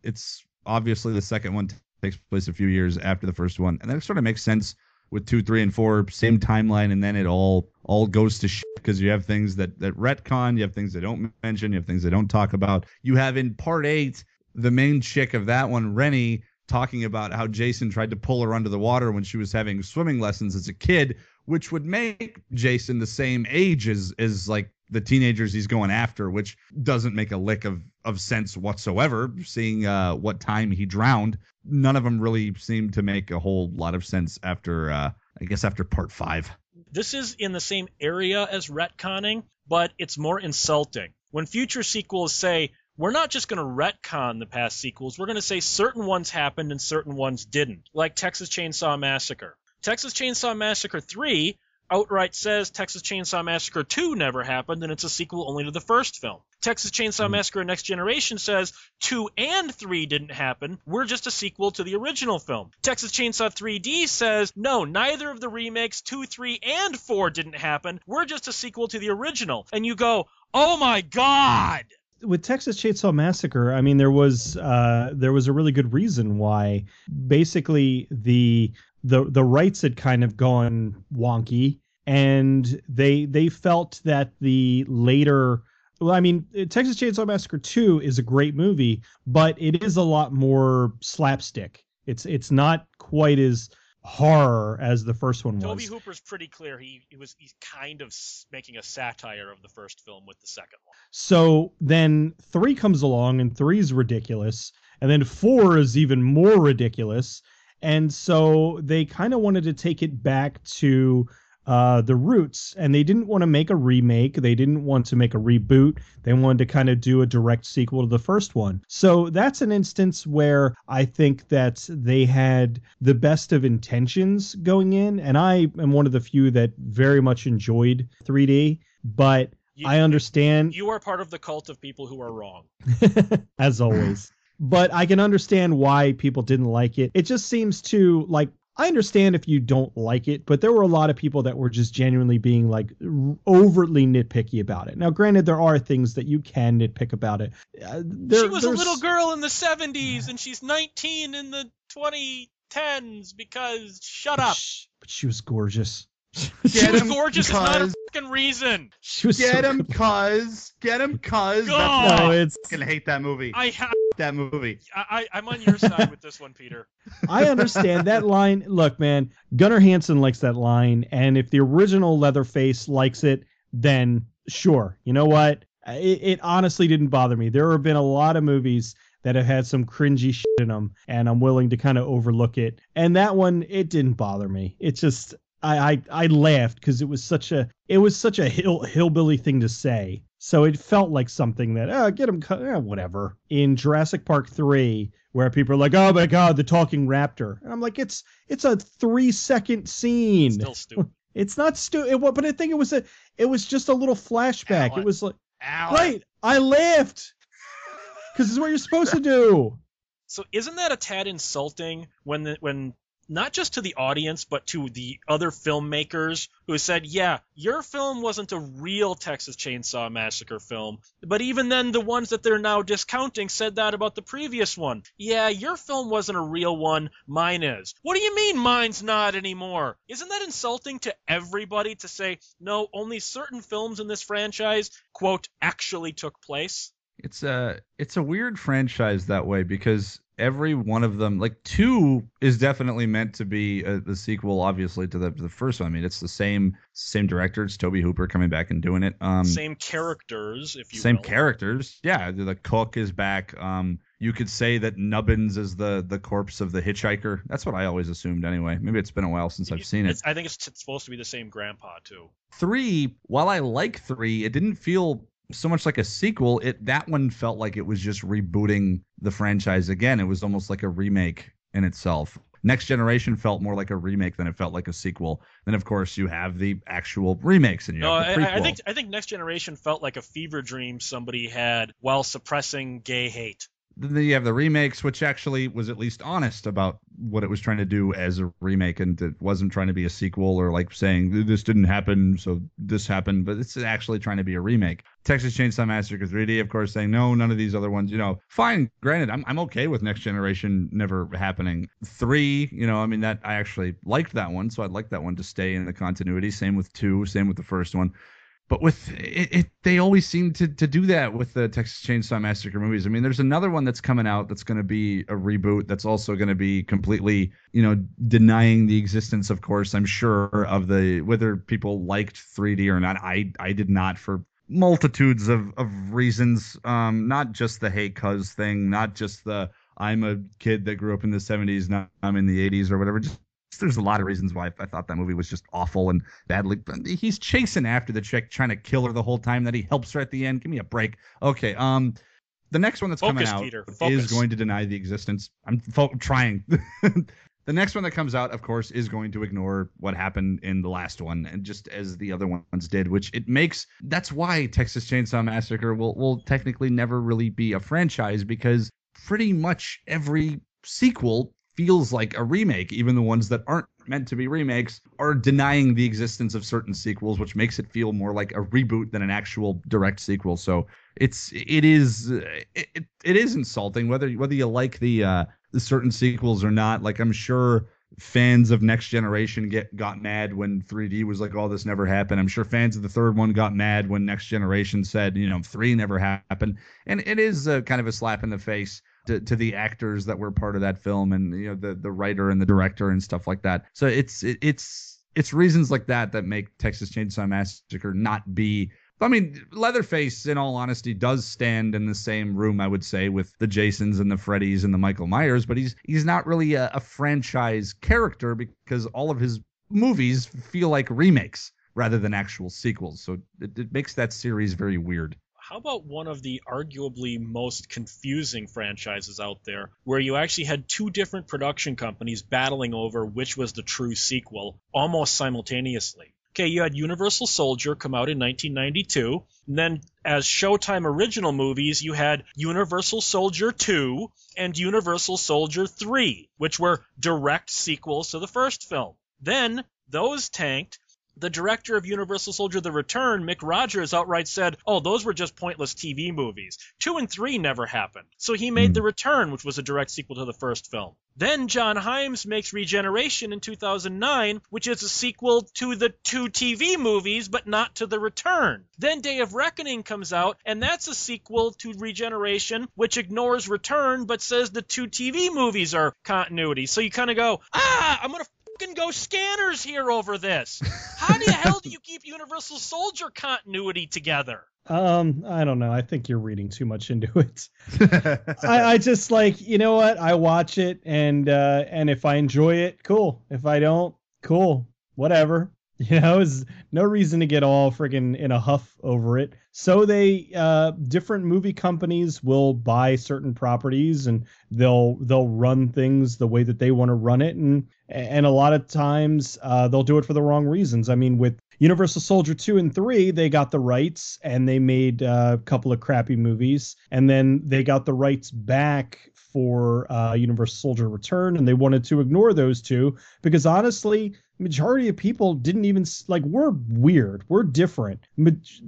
it's obviously the second one takes place a few years after the first one, and that sort of makes sense with two, three, and four, same timeline, and then it all all goes to shit because you have things that that retcon, you have things they don't mention, you have things they don't talk about. You have in part eight the main chick of that one, Rennie, talking about how Jason tried to pull her under the water when she was having swimming lessons as a kid, which would make Jason the same age as as like the teenagers he's going after, which doesn't make a lick of of sense whatsoever. Seeing uh, what time he drowned, none of them really seem to make a whole lot of sense after uh, I guess after part five. This is in the same area as retconning, but it's more insulting. When future sequels say, we're not just going to retcon the past sequels, we're going to say certain ones happened and certain ones didn't, like Texas Chainsaw Massacre. Texas Chainsaw Massacre 3 outright says Texas Chainsaw Massacre 2 never happened and it's a sequel only to the first film. Texas Chainsaw mm Massacre Next Generation says 2 and 3 didn't happen. We're just a sequel to the original film. Texas Chainsaw 3D says no, neither of the remakes 2, 3, and 4 didn't happen. We're just a sequel to the original. And you go, "Oh my god!" with Texas Chainsaw Massacre, I mean, there was uh, there was a really good reason why. Basically, the the the rights had kind of gone wonky, and they they felt that the later well, I mean, Texas Chainsaw Massacre 2 is a great movie, but it is a lot more slapstick. It's it's not quite as horror as the first one was. Tobe Hooper's pretty clear. He, he was he's kind of making a satire of the first film with the second one. So then three comes along and three is ridiculous, and then four is even more ridiculous, and so they kind of wanted to take it back to uh, the roots, and they didn't want to make a remake. They didn't want to make a reboot. They wanted to kind of do a direct sequel to the first one. So that's an instance where I think that they had the best of intentions going in, and I am one of the few that very much enjoyed 3D, but. You, I understand. You are part of the cult of people who are wrong. As always but I can understand why people didn't like it. It just seems to like I understand if you don't like it, but there were a lot of people that were just genuinely being like overtly nitpicky about it. Now, granted, there are things that you can nitpick about it. Uh, there, she was a little girl in the 70s and she's 19 in the 2010s because shut up. But she, but she was gorgeous. she was gorgeous is not a fucking reason. She was get so him, cuz. Get him, cuz. No, it's. I fucking hate that movie. I have that movie. I, I'm on your side with this one, Peter. I understand that line. Look, man, Gunnar Hansen likes that line, and if the original Leatherface likes it, then sure. You know what? It, it honestly didn't bother me. There have been a lot of movies that have had some cringy shit in them, and I'm willing to kind of overlook it. And that one, it didn't bother me. It's just I I, I laughed because it was such a it was such a hill, hillbilly thing to say. So it felt like something that oh, get him eh, whatever. In Jurassic Park three, where people are like, oh my god, the talking raptor, and I'm like, it's it's a three second scene. Still stupid. It's not stupid, but I think it was a it was just a little flashback. Alan. It was like Alan. right. I laughed because it's what you're supposed to do. So isn't that a tad insulting when the, when not just to the audience, but to the other filmmakers who said, yeah, your film wasn't a real Texas Chainsaw Massacre film. But even then, the ones that they're now discounting said that about the previous one. Yeah, your film wasn't a real one, mine is. What do you mean mine's not anymore? Isn't that insulting to everybody to say, no, only certain films in this franchise, quote, actually took place? It's a it's a weird franchise that way because every one of them, like two, is definitely meant to be a, the sequel, obviously to the the first one. I mean, it's the same same director. It's Tobe Hooper coming back and doing it. Um, same characters, if you same will. characters. Yeah, the, cook is back. Um, you could say that Nubbins is the the corpse of the hitchhiker. That's what I always assumed anyway. Maybe it's been a while since I've seen it. I think it's supposed to be the same grandpa too. Three, while I like three, it didn't feel so much like a sequel. It that one felt like it was just rebooting the franchise again. It was almost like a remake in itself. Next Generation felt more like a remake than it felt like a sequel. Then of course you have the actual remakes and you no, have the I, I think I think Next Generation felt like a fever dream somebody had while suppressing gay hate. Then you have the remakes, which actually was at least honest about what it was trying to do as a remake, and it wasn't trying to be a sequel or like saying this didn't happen, so this happened, but it's actually trying to be a remake. Texas Chainsaw Massacre 3D, of course, saying no, none of these other ones. You know, fine. Granted, I'm I'm okay with Next Generation never happening. Three, you know, I mean that I actually liked that one, so I'd like that one to stay in the continuity. Same with two, same with the first one but with it, it, they always seem to to do that with the Texas Chainsaw Massacre movies. I mean, there's another one that's coming out that's going to be a reboot that's also going to be completely, you know, denying the existence, of course, I'm sure of the whether people liked 3D or not. I I did not for multitudes of of reasons. Um, not just the hey cuz thing, not just the I'm a kid that grew up in the 70s, now I'm in the 80s or whatever. Just there's a lot of reasons why I thought that movie was just awful and badly. He's chasing after the chick, trying to kill her the whole time. That he helps her at the end. Give me a break. Okay. Um, the next one that's Focus, coming out Peter. is going to deny the existence. I'm fo- trying. the next one that comes out, of course, is going to ignore what happened in the last one, and just as the other ones did, which it makes. That's why Texas Chainsaw Massacre will will technically never really be a franchise because pretty much every sequel feels like a remake. Even the ones that aren't meant to be remakes are denying the existence of certain sequels, which makes it feel more like a reboot than an actual direct sequel. So it's it is it, it, is insulting whether whether you like the uh the certain sequels or not. Like I'm sure fans of Next Generation get got mad when 3D was like, "Oh, this never happened." I'm sure fans of the third one got mad when Next Generation said, "You know, three never happened." And it is a, kind of a slap in the face to, to the actors that were part of that film and you know the the writer and the director and stuff like that. So it's it, it's it's reasons like that that make Texas Chainsaw Massacre not be. I mean, Leatherface, in all honesty, does stand in the same room, I would say, with the Jasons and the Freddys and the Michael Myers, but he's he's not really a, a franchise character because all of his movies feel like remakes rather than actual sequels. So it, it makes that series very weird how about one of the arguably most confusing franchises out there, where you actually had two different production companies battling over which was the true sequel almost simultaneously? Okay, you had Universal Soldier come out in 1992. And then, as Showtime original movies, you had Universal Soldier 2 and Universal Soldier 3, which were direct sequels to the first film. Then, those tanked, the director of Universal Soldier The Return, Mic Rodgers, outright said, Oh, those were just pointless TV movies. Two and three never happened. So he made The Return, which was a direct sequel to the first film. Then John Hyams makes Regeneration in 2009, which is a sequel to the two TV movies, but not to The Return. Then Day of Reckoning comes out, and that's a sequel to Regeneration, which ignores Return, but says the two TV movies are continuity. So you kind of go, ah, I'm going to fucking go scanners here over this. How the hell do you keep Universal Soldier continuity together? Um, I don't know. I think you're reading too much into it. I, I just like, you know what? I watch it and uh and if I enjoy it, cool. If I don't, cool. Whatever. You know, is no reason to get all friggin' in a huff over it. So they uh different movie companies will buy certain properties and they'll they'll run things the way that they want to run it and and a lot of times uh, they'll do it for the wrong reasons. I mean, with Universal Soldier 2 and 3, they got the rights and they made uh, a couple of crappy movies. And then they got the rights back for uh, Universal Soldier Return and they wanted to ignore those two because honestly, majority of people didn't even like we're weird we're different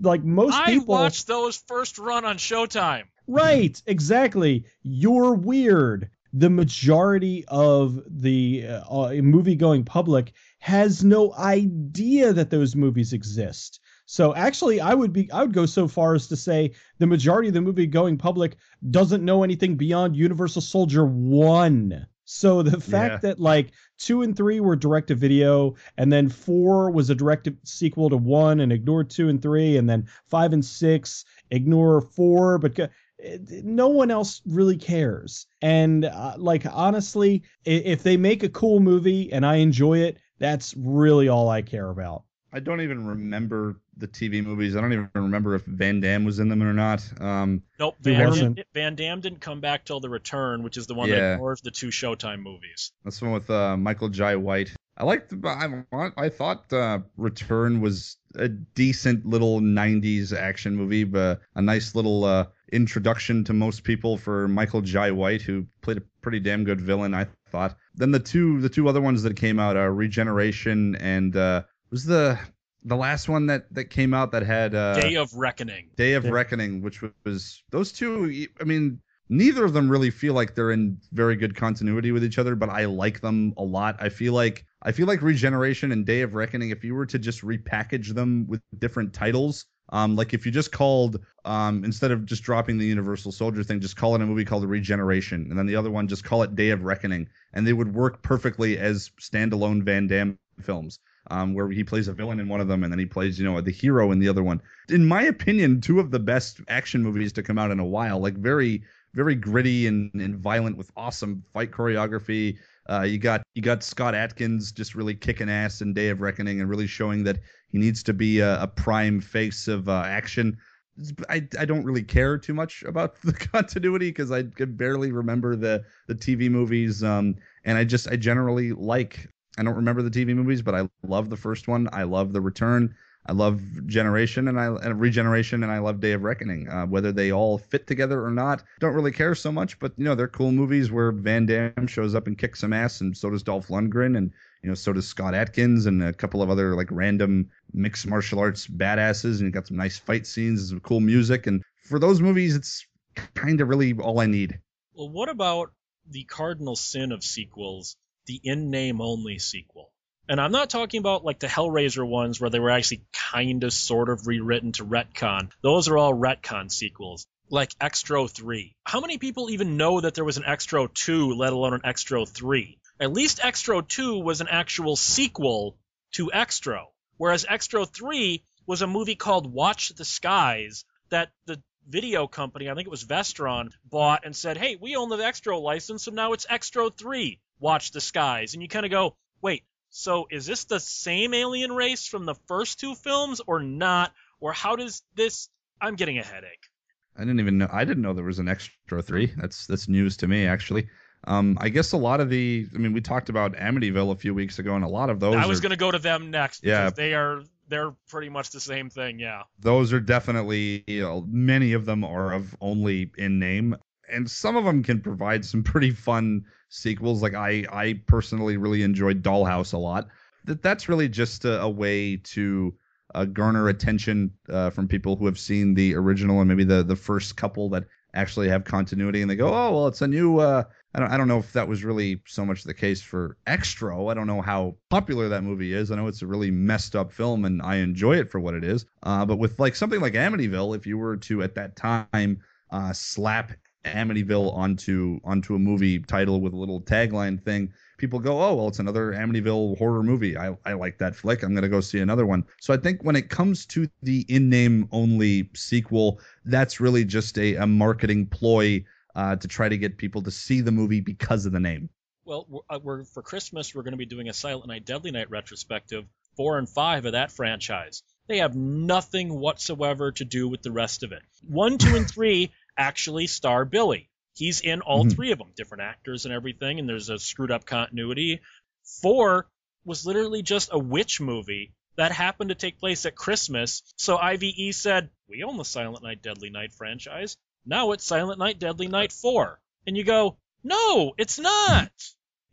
like most I people watched those first run on showtime right exactly you're weird the majority of the uh, movie going public has no idea that those movies exist. So actually, I would be I would go so far as to say the majority of the movie going public doesn't know anything beyond Universal Soldier one. So the fact yeah. that like two and three were direct to video, and then four was a direct sequel to one, and ignore two and three, and then five and six ignore four, but no one else really cares. And uh, like honestly, if they make a cool movie and I enjoy it, that's really all I care about. I don't even remember the TV movies. I don't even remember if Van Damme was in them or not. Um, nope, Van, Damme, Van Damme didn't come back till The Return, which is the one yeah. that ignores the two Showtime movies. That's the one with uh, Michael Jai White. I liked. I, I thought uh, Return was a decent little '90s action movie, but a nice little uh, introduction to most people for Michael Jai White, who played a pretty damn good villain. I thought. Then the two the two other ones that came out, are Regeneration and uh, was the the last one that that came out that had uh, Day of Reckoning. Day of Reckoning, which was those two. I mean, neither of them really feel like they're in very good continuity with each other, but I like them a lot. I feel like I feel like Regeneration and Day of Reckoning, if you were to just repackage them with different titles, um, like if you just called um, instead of just dropping the Universal Soldier thing, just call it a movie called Regeneration, and then the other one just call it Day of Reckoning, and they would work perfectly as standalone Van Damme films um, where he plays a villain in one of them and then he plays, you know, the hero in the other one. In my opinion, two of the best action movies to come out in a while. Like very, very gritty and, and violent with awesome fight choreography. Uh, you got you got Scott Adkins just really kicking ass in Day of Reckoning and really showing that he needs to be a, a prime face of uh, action. I, I don't really care too much about the continuity because I could barely remember the the TV movies. Um, and I just I generally like I don't remember the TV movies, but I love the first one. I love The Return. I love Generation and I and Regeneration and I love Day of Reckoning. Uh, whether they all fit together or not, don't really care so much. But you know, they're cool movies where Van Damme shows up and kicks some ass, and so does Dolph Lundgren, and you know, so does Scott Adkins and a couple of other like random mixed martial arts badasses, and you got some nice fight scenes, and some cool music, and for those movies, it's kind of really all I need. Well, what about the cardinal sin of sequels? The in name only sequel. And I'm not talking about like the Hellraiser ones where they were actually kind of sort of rewritten to retcon. Those are all retcon sequels. Like Xtro 3. How many people even know that there was an Xtro 2, let alone an Xtro 3? At least Xtro 2 was an actual sequel to Xtro, Whereas Xtro 3 was a movie called Watch the Skies that the video company, I think it was Vestron, bought and said, hey, we own the Xtro license, so now it's Xtro 3 watch the skies, and you kind of go, wait, so is this the same alien race from the first two films or not? Or how does this? I'm getting a headache. I didn't even know. I didn't know there was an Xtro three. That's that's news to me actually. Um, I guess a lot of the. I mean, we talked about Amityville a few weeks ago, and a lot of those. I was going to go to them next. Yeah, they are. They're pretty much the same thing. Yeah. Those are definitely. You know, many of them are of only in name, and some of them can provide some pretty fun sequels. Like I I personally really enjoyed Dollhouse a lot. That that's really just a, a way to uh, garner attention uh, from people who have seen the original and maybe the the first couple that actually have continuity and they go, oh well, it's a new. Uh, I don't I don't know if that was really so much the case for Xtro. I don't know how popular that movie is. I know it's a really messed up film and I enjoy it for what it is. Uh, but with like something like Amityville, if you were to at that time uh, slap Amityville onto onto a movie title with a little tagline thing, people go, oh well, it's another Amityville horror movie. I I like that flick. I'm gonna go see another one. So I think when it comes to the in name only sequel, that's really just a, a marketing ploy uh, to try to get people to see the movie because of the name. Well, we're, uh, we're for Christmas we're going to be doing a Silent Night, Deadly Night retrospective, four and five of that franchise. They have nothing whatsoever to do with the rest of it. One, two, and three actually star Billy. He's in all mm-hmm. three of them, different actors and everything, and there's a screwed up continuity. Four was literally just a witch movie that happened to take place at Christmas. So IVE said, We own the Silent Night Deadly Night franchise. Now it's Silent Night Deadly Night 4. And you go, No, it's not.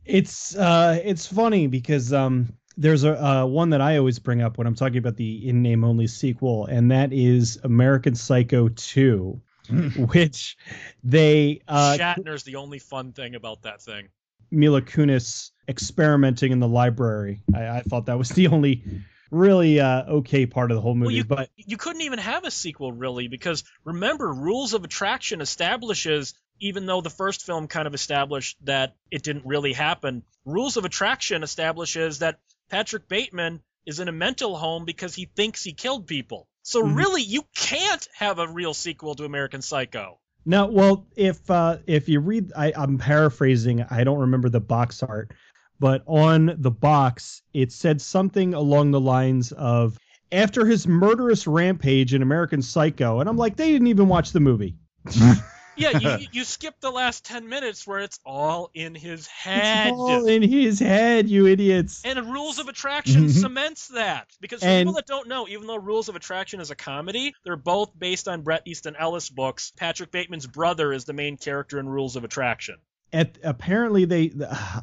It's uh it's funny because um there's a uh, one that I always bring up when I'm talking about the in name only sequel, and that is American Psycho 2. which they uh, Shatner's the only fun thing about that thing. Mila Kunis experimenting in the library. I, I thought that was the only really uh, okay part of the whole movie. Well, you, but you couldn't even have a sequel really because remember, Rules of Attraction establishes even though the first film kind of established that it didn't really happen, Rules of Attraction establishes that Patrick Bateman is in a mental home because he thinks he killed people. So mm-hmm. really, you can't have a real sequel to American Psycho. No, well, if uh, if you read, I, I'm paraphrasing. I don't remember the box art, but on the box it said something along the lines of after his murderous rampage in American Psycho, and I'm like, they didn't even watch the movie. yeah, you, you skip the last ten minutes where it's all in his head. It's all in his head, you idiots. And Rules of Attraction mm-hmm. cements that because for and, people that don't know, even though Rules of Attraction is a comedy, they're both based on Bret Easton Ellis books. Patrick Bateman's brother is the main character in Rules of Attraction. At, apparently they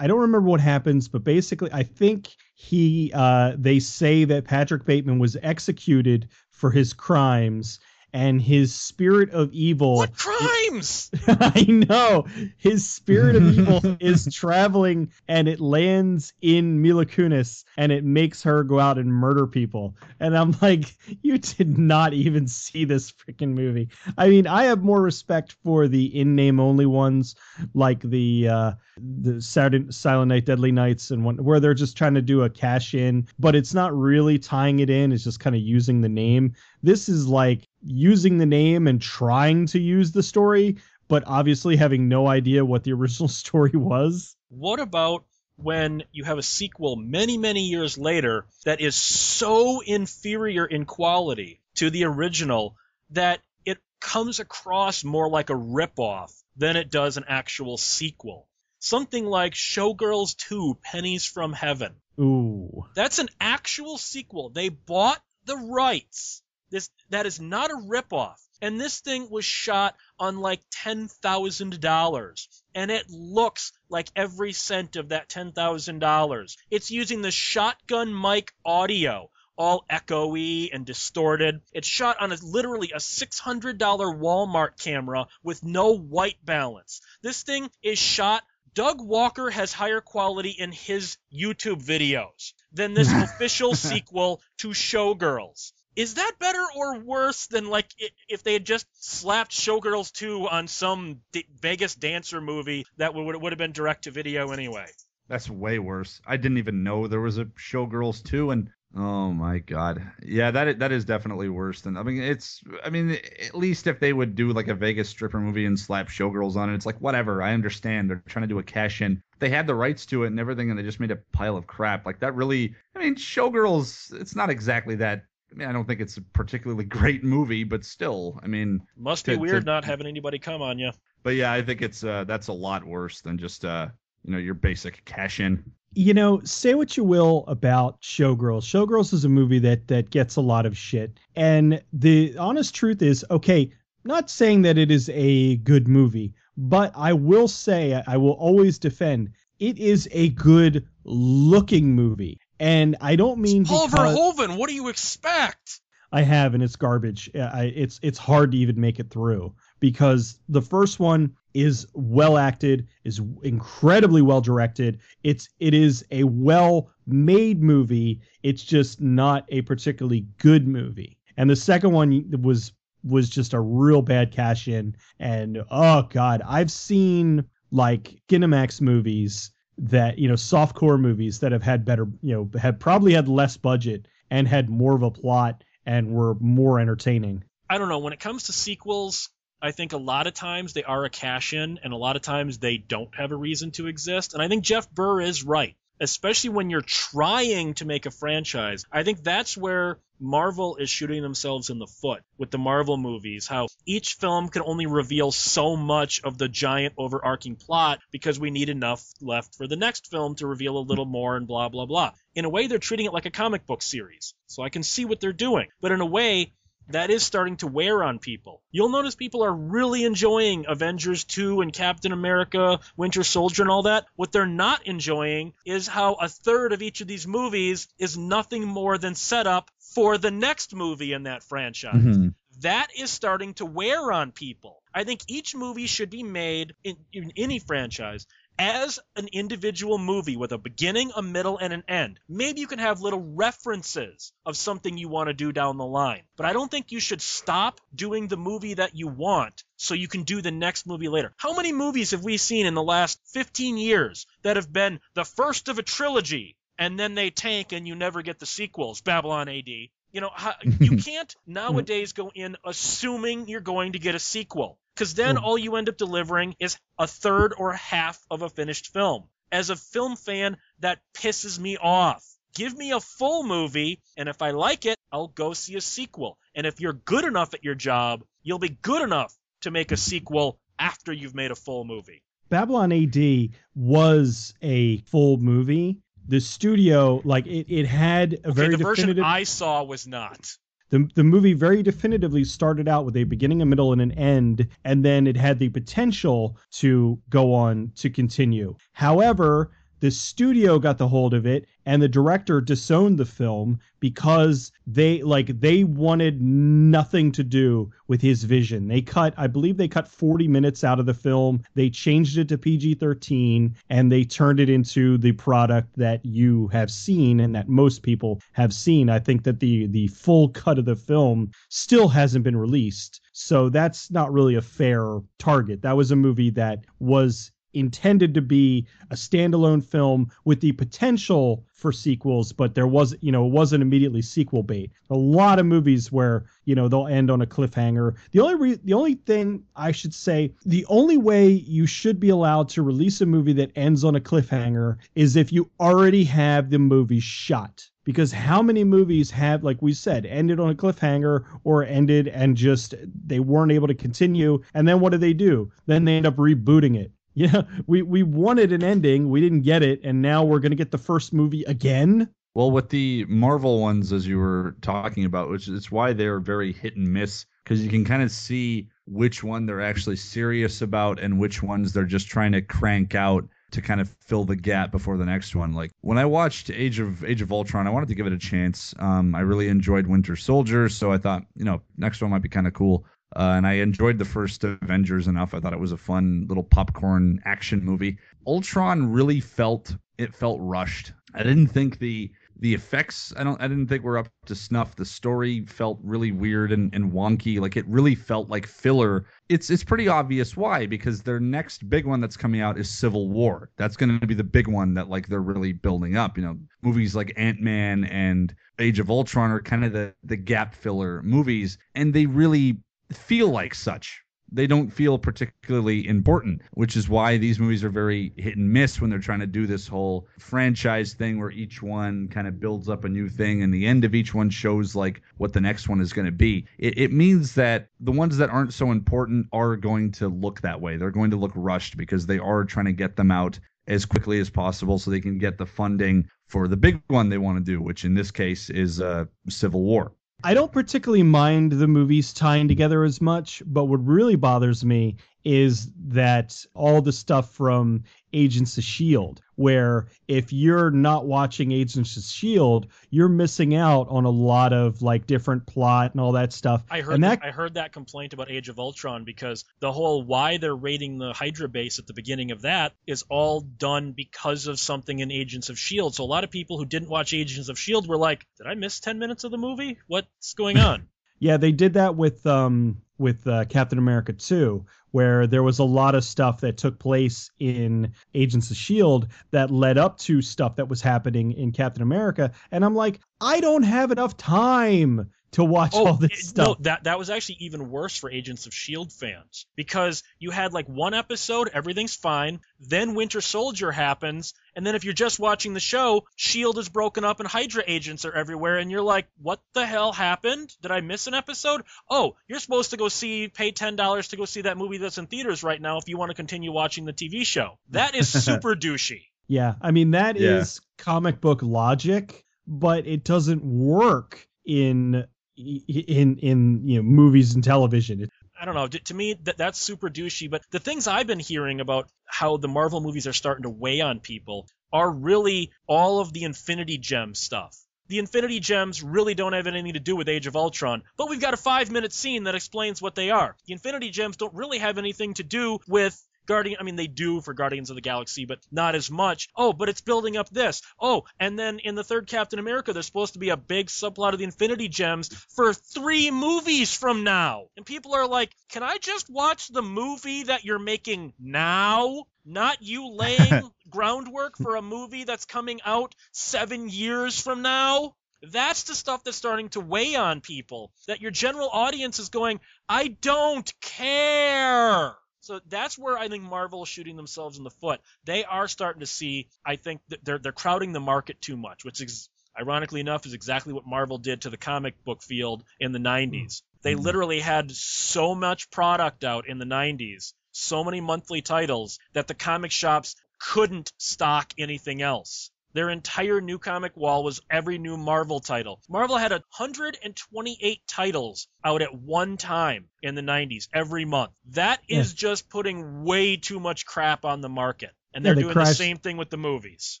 i don't remember what happens but basically i think he uh, they say that patrick bateman was executed for his crimes and his spirit of evil. What crimes? I know. His spirit of evil is traveling and it lands in Mila Kunis and it makes her go out and murder people. And I'm like, you did not even see this freaking movie. I mean, I have more respect for the in name only ones like the uh the Saturday Silent Night Deadly Nights and one where they're just trying to do a cash in, but it's not really tying it in, it's just kind of using the name. This is like using the name and trying to use the story, but obviously having no idea what the original story was. What about when you have a sequel many, many years later that is so inferior in quality to the original that it comes across more like a ripoff than it does an actual sequel? Something like Showgirls 2 Pennies from Heaven. Ooh. That's an actual sequel. They bought the rights this that is not a ripoff. And this thing was shot on like ten thousand dollars. And it looks like every cent of that ten thousand dollars. It's using the shotgun mic audio all echoey and distorted. It's shot on a, literally a $600 Walmart camera with no white balance. This thing is shot. Doug Walker has higher quality in his YouTube videos than this official sequel to Showgirls is that better or worse than like if they had just slapped Showgirls 2 on some D- Vegas dancer movie that would would have been direct to video anyway? That's way worse. I didn't even know there was a Showgirls 2 and oh my god. Yeah, that that is definitely worse than I mean it's I mean at least if they would do like a Vegas stripper movie and slap Showgirls on it, it's like whatever. I understand they're trying to do a cash in. They had the rights to it and everything and they just made a pile of crap. Like that really I mean Showgirls it's not exactly that I mean, I don't think it's a particularly great movie, but still, I mean, must to, be weird to, not having anybody come on you. But yeah, I think it's uh, that's a lot worse than just uh, you know your basic cash in. You know, say what you will about Showgirls. Showgirls is a movie that that gets a lot of shit, and the honest truth is, okay, not saying that it is a good movie, but I will say I will always defend it is a good looking movie. And I don't mean it's Paul Verhoeven. What do you expect? I have, and it's garbage. I, it's it's hard to even make it through because the first one is well acted, is incredibly well directed. It's it is a well made movie. It's just not a particularly good movie. And the second one was was just a real bad cash in. And oh god, I've seen like Cinemax movies that you know softcore movies that have had better you know have probably had less budget and had more of a plot and were more entertaining. I don't know when it comes to sequels. I think a lot of times they are a cash in, and a lot of times they don't have a reason to exist. And I think Jeff Burr is right especially when you're trying to make a franchise. I think that's where Marvel is shooting themselves in the foot with the Marvel movies, how each film can only reveal so much of the giant overarching plot because we need enough left for the next film to reveal a little more and blah, blah, blah. In a way, they're treating it like a comic book series. So I can see what they're doing. But in a way, that is starting to wear on people. You'll notice people are really enjoying Avengers 2 and Captain America, Winter Soldier, and all that. What they're not enjoying is how a third of each of these movies is nothing more than setup for the next movie in that franchise. Mm-hmm. That is starting to wear on people. I think each movie should be made in, in any franchise as an individual movie with a beginning, a middle, and an end. Maybe you can have little references of something you want to do down the line. But I don't think you should stop doing the movie that you want so you can do the next movie later. How many movies have we seen in the last 15 years that have been the first of a trilogy and then they tank and you never get the sequels? Babylon AD. You know, you can't nowadays go in assuming you're going to get a sequel because then hmm. all you end up delivering is a third or half of a finished film. As a film fan, that pisses me off. Give me a full movie, and if I like it, I'll go see a sequel. And if you're good enough at your job, you'll be good enough to make a sequel after you've made a full movie. Babylon AD was a full movie. The studio, like it, it had a okay, very the definitive. version I saw was not. The, the movie very definitively started out with a beginning, a middle, and an end, and then it had the potential to go on to continue. However, the studio got the hold of it and the director disowned the film because they like they wanted nothing to do with his vision. They cut I believe they cut 40 minutes out of the film. They changed it to PG-13 and they turned it into the product that you have seen and that most people have seen. I think that the the full cut of the film still hasn't been released. So that's not really a fair target. That was a movie that was intended to be a standalone film with the potential for sequels, but there was, you know, it wasn't immediately sequel bait. A lot of movies where, you know, they'll end on a cliffhanger. The only re- the only thing I should say, the only way you should be allowed to release a movie that ends on a cliffhanger is if you already have the movie shot because how many movies have like we said ended on a cliffhanger or ended and just they weren't able to continue and then what do they do then they end up rebooting it yeah, we we wanted an ending, we didn't get it, and now we're gonna get the first movie again. Well, with the Marvel ones, as you were talking about, which is why they're very hit and miss, because you can kind of see which one they're actually serious about and which ones they're just trying to crank out to kind of fill the gap before the next one. Like when I watched Age of Age of Ultron, I wanted to give it a chance. Um, I really enjoyed Winter Soldier, so I thought, you know, next one might be kind of cool. Uh, and I enjoyed the first Avengers enough. I thought it was a fun little popcorn action movie. Ultron really felt it felt rushed. I didn't think the the effects I don't I didn't think were up to snuff. The story felt really weird and, and wonky. Like it really felt like filler. It's it's pretty obvious why because their next big one that's coming out is Civil War. That's going to be the big one that like they're really building up. You know, movies like Ant Man and Age of Ultron are kind of the the gap filler movies, and they really feel like such. They don't feel particularly important, which is why these movies are very hit and miss when they're trying to do this whole franchise thing where each one kind of builds up a new thing and the end of each one shows like what the next one is going to be. It, it means that the ones that aren't so important are going to look that way. They're going to look rushed because they are trying to get them out as quickly as possible so they can get the funding for the big one they want to do, which in this case is uh, Civil War. I don't particularly mind the movies tying together as much, but what really bothers me is that all the stuff from Agents of S.H.I.E.L.D., where if you're not watching Agents of S.H.I.E.L.D., you're missing out on a lot of like different plot and all that stuff. I heard that, I heard that complaint about Age of Ultron because the whole why they're raiding the Hydra base at the beginning of that is all done because of something in Agents of S.H.I.E.L.D. So a lot of people who didn't watch Agents of S.H.I.E.L.D. were like, did I miss 10 minutes of the movie? What's going on? Yeah, they did that with um with uh, Captain America 2, where there was a lot of stuff that took place in Agents of Shield that led up to stuff that was happening in Captain America, and I'm like, I don't have enough time to watch oh, all this it, stuff. No, that that was actually even worse for Agents of Shield fans because you had like one episode, everything's fine, then Winter Soldier happens, and then if you're just watching the show, Shield is broken up and Hydra agents are everywhere, and you're like, what the hell happened? Did I miss an episode? Oh, you're supposed to go see, pay ten dollars to go see that movie that's in theaters right now if you want to continue watching the TV show. That is super douchey. Yeah, I mean that yeah. is comic book logic, but it doesn't work in in in you know movies and television. I don't know. To me, that that's super douchey. But the things I've been hearing about how the Marvel movies are starting to weigh on people are really all of the Infinity Gem stuff. The Infinity Gems really don't have anything to do with Age of Ultron, but we've got a five minute scene that explains what they are. The Infinity Gems don't really have anything to do with Guardian, I mean, they do for Guardians of the Galaxy, but not as much. Oh, but it's building up this. Oh, and then in the third Captain America, there's supposed to be a big subplot of the Infinity Gems for three movies from now. And people are like, can I just watch the movie that you're making now? Not you laying groundwork for a movie that's coming out seven years from now? That's the stuff that's starting to weigh on people. That your general audience is going, I don't care. So that's where I think Marvel is shooting themselves in the foot. They are starting to see, I think, they're they're crowding the market too much, which is ironically enough is exactly what Marvel did to the comic book field in the 90s. They mm-hmm. literally had so much product out in the 90s, so many monthly titles that the comic shops couldn't stock anything else. Their entire new comic wall was every new Marvel title. Marvel had 128 titles out at one time in the 90s every month. That is yeah. just putting way too much crap on the market. And they're yeah, they doing crashed, the same thing with the movies.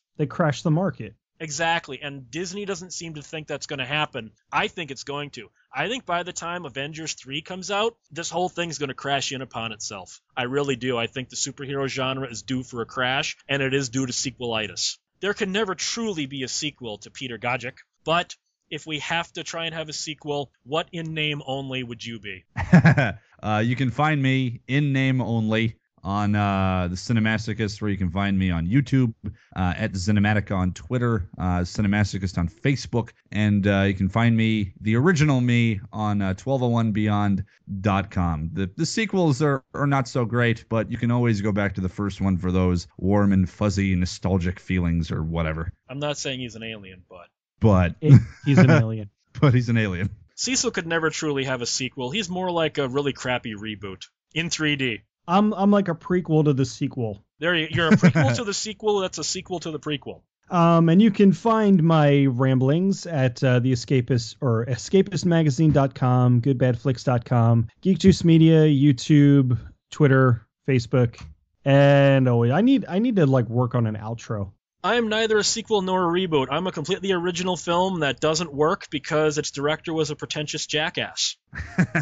They crash the market. Exactly. And Disney doesn't seem to think that's going to happen. I think it's going to. I think by the time Avengers 3 comes out, this whole thing's going to crash in upon itself. I really do. I think the superhero genre is due for a crash, and it is due to sequelitis there can never truly be a sequel to Peter Gajic, but if we have to try and have a sequel, what in name only would you be? uh, you can find me in name only on uh, the Cinemasochist, where you can find me on YouTube, uh, at Cinematic on Twitter, uh, Cinemasochist on Facebook, and uh, you can find me, the original me, on uh, 1201beyond.com. The, the sequels are, are not so great, but you can always go back to the first one for those warm and fuzzy nostalgic feelings or whatever. I'm not saying he's an alien, but. But. he's an alien. but he's an alien. Cecil could never truly have a sequel. He's more like a really crappy reboot in 3D. I'm I'm like a prequel to the sequel. There you, you're a prequel to the sequel. That's a sequel to the prequel. Um, and you can find my ramblings at uh, the Escapist or escapistmagazine.com, goodbadflix.com, Geek Juice Media, YouTube, Twitter, Facebook, and oh, I need I need to like work on an outro. I am neither a sequel nor a reboot. I'm a completely original film that doesn't work because its director was a pretentious jackass.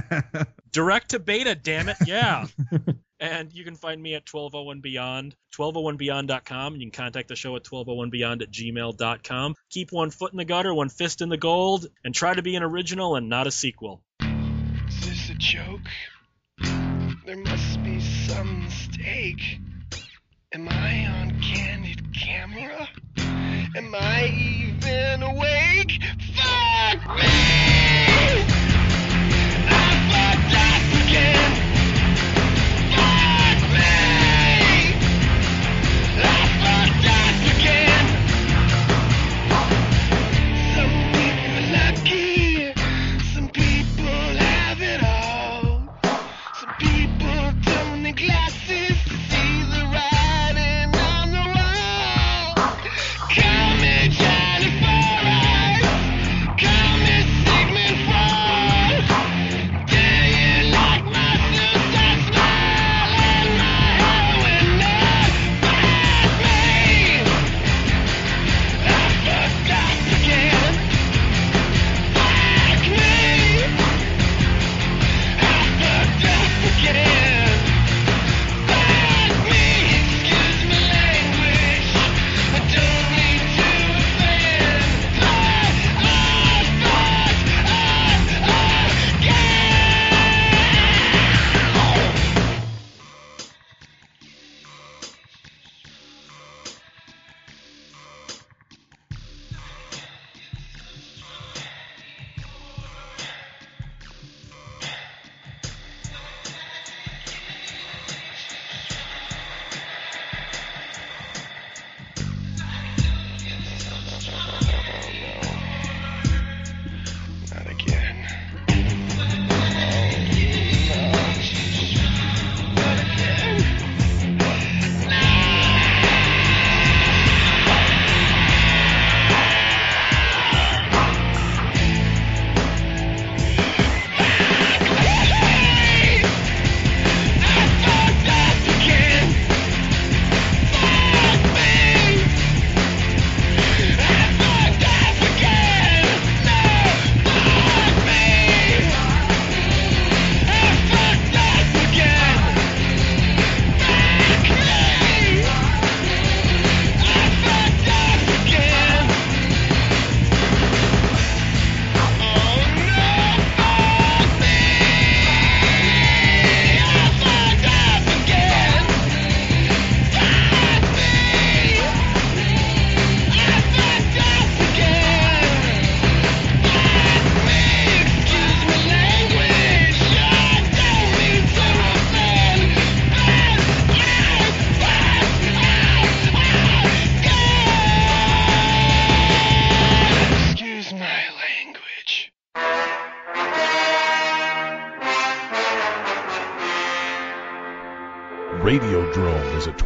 Direct to beta, damn it, yeah. and you can find me at 1201 Beyond, 1201beyond.com. You can contact the show at 1201beyond at gmail.com. Keep one foot in the gutter, one fist in the gold, and try to be an original and not a sequel. Is this a joke? There must be some mistake. Am I on camera? Am I even awake? Fuck me!